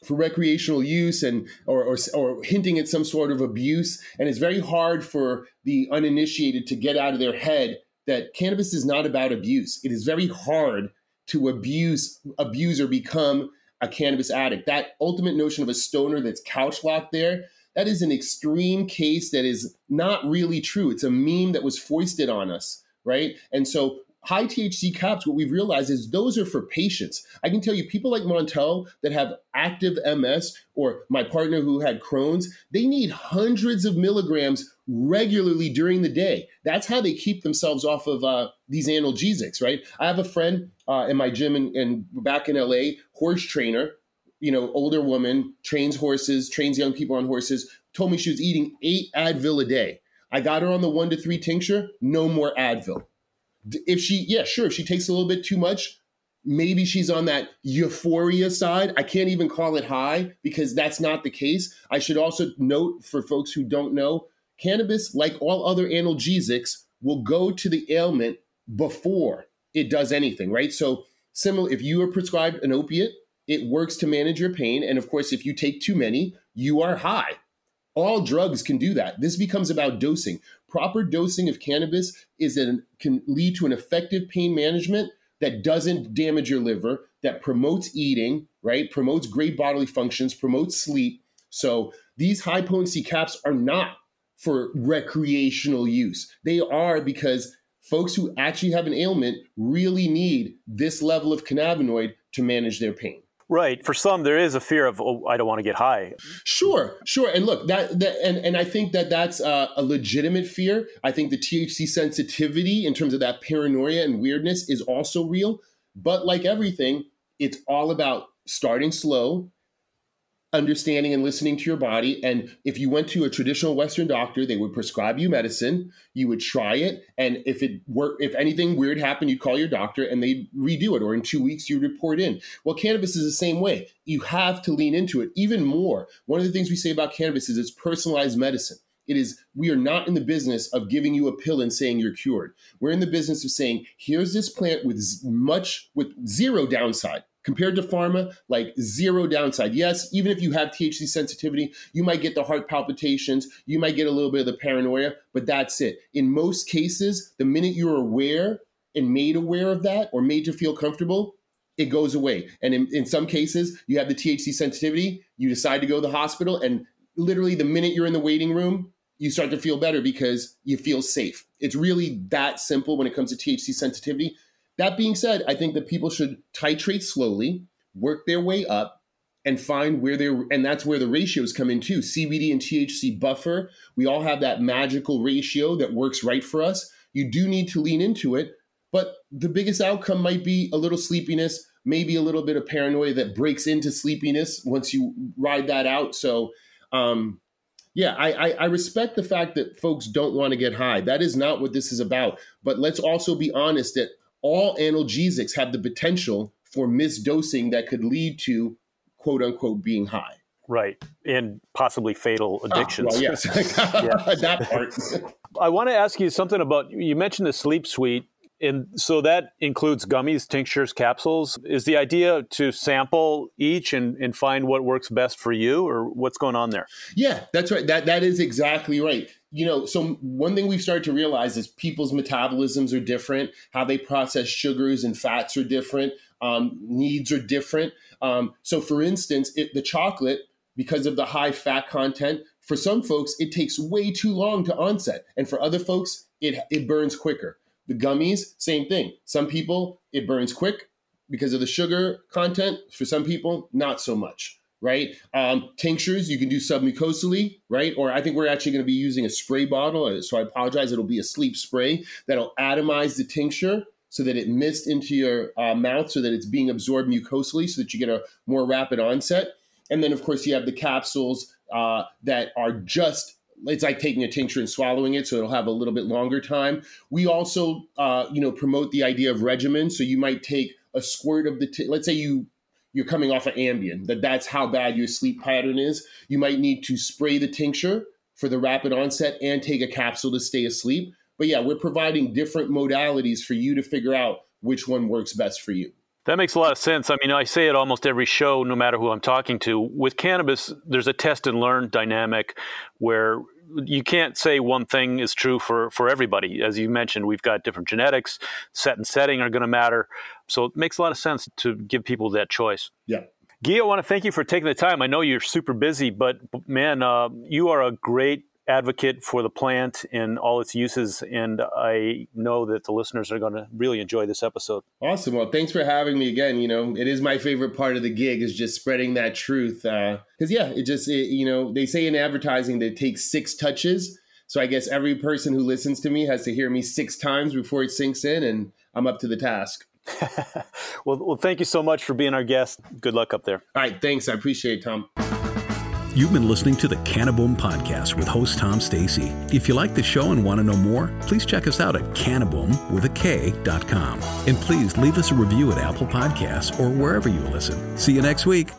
for recreational use and or, or, or hinting at some sort of abuse and it's very hard for the uninitiated to get out of their head that cannabis is not about abuse it is very hard to abuse abuse or become a cannabis addict. That ultimate notion of a stoner that's couch locked there, that is an extreme case that is not really true. It's a meme that was foisted on us, right? And so high THC caps, what we've realized is those are for patients. I can tell you, people like Montel that have active MS or my partner who had Crohn's, they need hundreds of milligrams regularly during the day. That's how they keep themselves off of uh, these analgesics, right? I have a friend uh, in my gym and back in LA, horse trainer, you know, older woman, trains horses, trains young people on horses, told me she was eating eight Advil a day. I got her on the one to three tincture, no more Advil if she, yeah, sure, if she takes a little bit too much, maybe she's on that euphoria side. I can't even call it high because that's not the case. I should also note for folks who don't know, cannabis, like all other analgesics, will go to the ailment before it does anything, right? So, similar, if you are prescribed an opiate, it works to manage your pain. And of course, if you take too many, you are high. All drugs can do that. This becomes about dosing. Proper dosing of cannabis is an, can lead to an effective pain management that doesn't damage your liver, that promotes eating, right? Promotes great bodily functions, promotes sleep. So these high potency caps are not for recreational use. They are because folks who actually have an ailment really need this level of cannabinoid to manage their pain. Right. For some, there is a fear of, oh, I don't want to get high. Sure, sure. And look, that, that and, and I think that that's uh, a legitimate fear. I think the THC sensitivity in terms of that paranoia and weirdness is also real. But like everything, it's all about starting slow, understanding and listening to your body. And if you went to a traditional Western doctor, they would prescribe you medicine. You would try it, and if it worked, if anything weird happened, you'd call your doctor and they'd redo it. Or in two weeks, you'd report in. Well, cannabis is the same way. You have to lean into it even more. One of the things we say about cannabis is it's personalized medicine. It is, we are not in the business of giving you a pill and saying you're cured. We're in the business of saying, here's this plant with much, with zero downside compared to pharma, like zero downside. Yes, even if you have THC sensitivity, you might get the heart palpitations, you might get a little bit of the paranoia, but that's it. In most cases, the minute you're aware and made aware of that or made to feel comfortable, it goes away. And in, in some cases, you have the THC sensitivity, you decide to go to the hospital, and literally the minute you're in the waiting room, you start to feel better because you feel safe. It's really that simple when it comes to THC sensitivity. That being said, I think that people should titrate slowly, work their way up, and find where they're, and that's where the ratios come in too. CBD and THC buffer, we all have that magical ratio that works right for us. You do need to lean into it, but the biggest outcome might be a little sleepiness, maybe a little bit of paranoia that breaks into sleepiness once you ride that out. So, um, yeah, I, I, I respect the fact that folks don't want to get high. That is not what this is about. But let's also be honest that all analgesics have the potential for misdosing that could lead to quote unquote being high. Right. And possibly fatal addictions. Ah, well, yes. that part. I want to ask you something about you mentioned the sleep suite and so that includes gummies, tinctures, capsules. Is the idea to sample each and, and find what works best for you, or what's going on there? Yeah, that's right. That that is exactly right. You know, so one thing we've started to realize is people's metabolisms are different. How they process sugars and fats are different. Um, needs are different. Um, so, for instance, it, the chocolate, because of the high fat content, for some folks it takes way too long to onset, and for other folks it it burns quicker. The gummies, same thing. Some people, it burns quick because of the sugar content. For some people, not so much, right? Um, tinctures, you can do submucosally, right? Or I think we're actually going to be using a spray bottle. Uh, so I apologize. It'll be a sleep spray that'll atomize the tincture so that it mist into your uh, mouth so that it's being absorbed mucosally so that you get a more rapid onset. And then, of course, you have the capsules uh, that are just it's like taking a tincture and swallowing it, so it'll have a little bit longer time. We also, uh, you know, promote the idea of regimen. So you might take a squirt of the. T- let's say you you're coming off of Ambien, that that's how bad your sleep pattern is. You might need to spray the tincture for the rapid onset and take a capsule to stay asleep. But yeah, we're providing different modalities for you to figure out which one works best for you. That makes a lot of sense. I mean, I say it almost every show, no matter who I'm talking to. With cannabis, there's a test and learn dynamic where you can't say one thing is true for, for everybody. As you mentioned, we've got different genetics, set and setting are going to matter. So it makes a lot of sense to give people that choice. Yeah. Guy, I want to thank you for taking the time. I know you're super busy, but man, uh, you are a great advocate for the plant and all its uses. And I know that the listeners are going to really enjoy this episode. Awesome. Well, thanks for having me again. You know, it is my favorite part of the gig is just spreading that truth. Because, uh, yeah, it just, it, you know, they say in advertising that it takes six touches. So I guess every person who listens to me has to hear me six times before it sinks in, and I'm up to the task. well, well, thank you so much for being our guest. Good luck up there. All right. Thanks. I appreciate it, Tom. You've been listening to the Cannaboom Podcast with host Tom Stacy. If you like the show and want to know more, please check us out at cannaboom with a K.com. And please leave us a review at Apple Podcasts or wherever you listen. See you next week.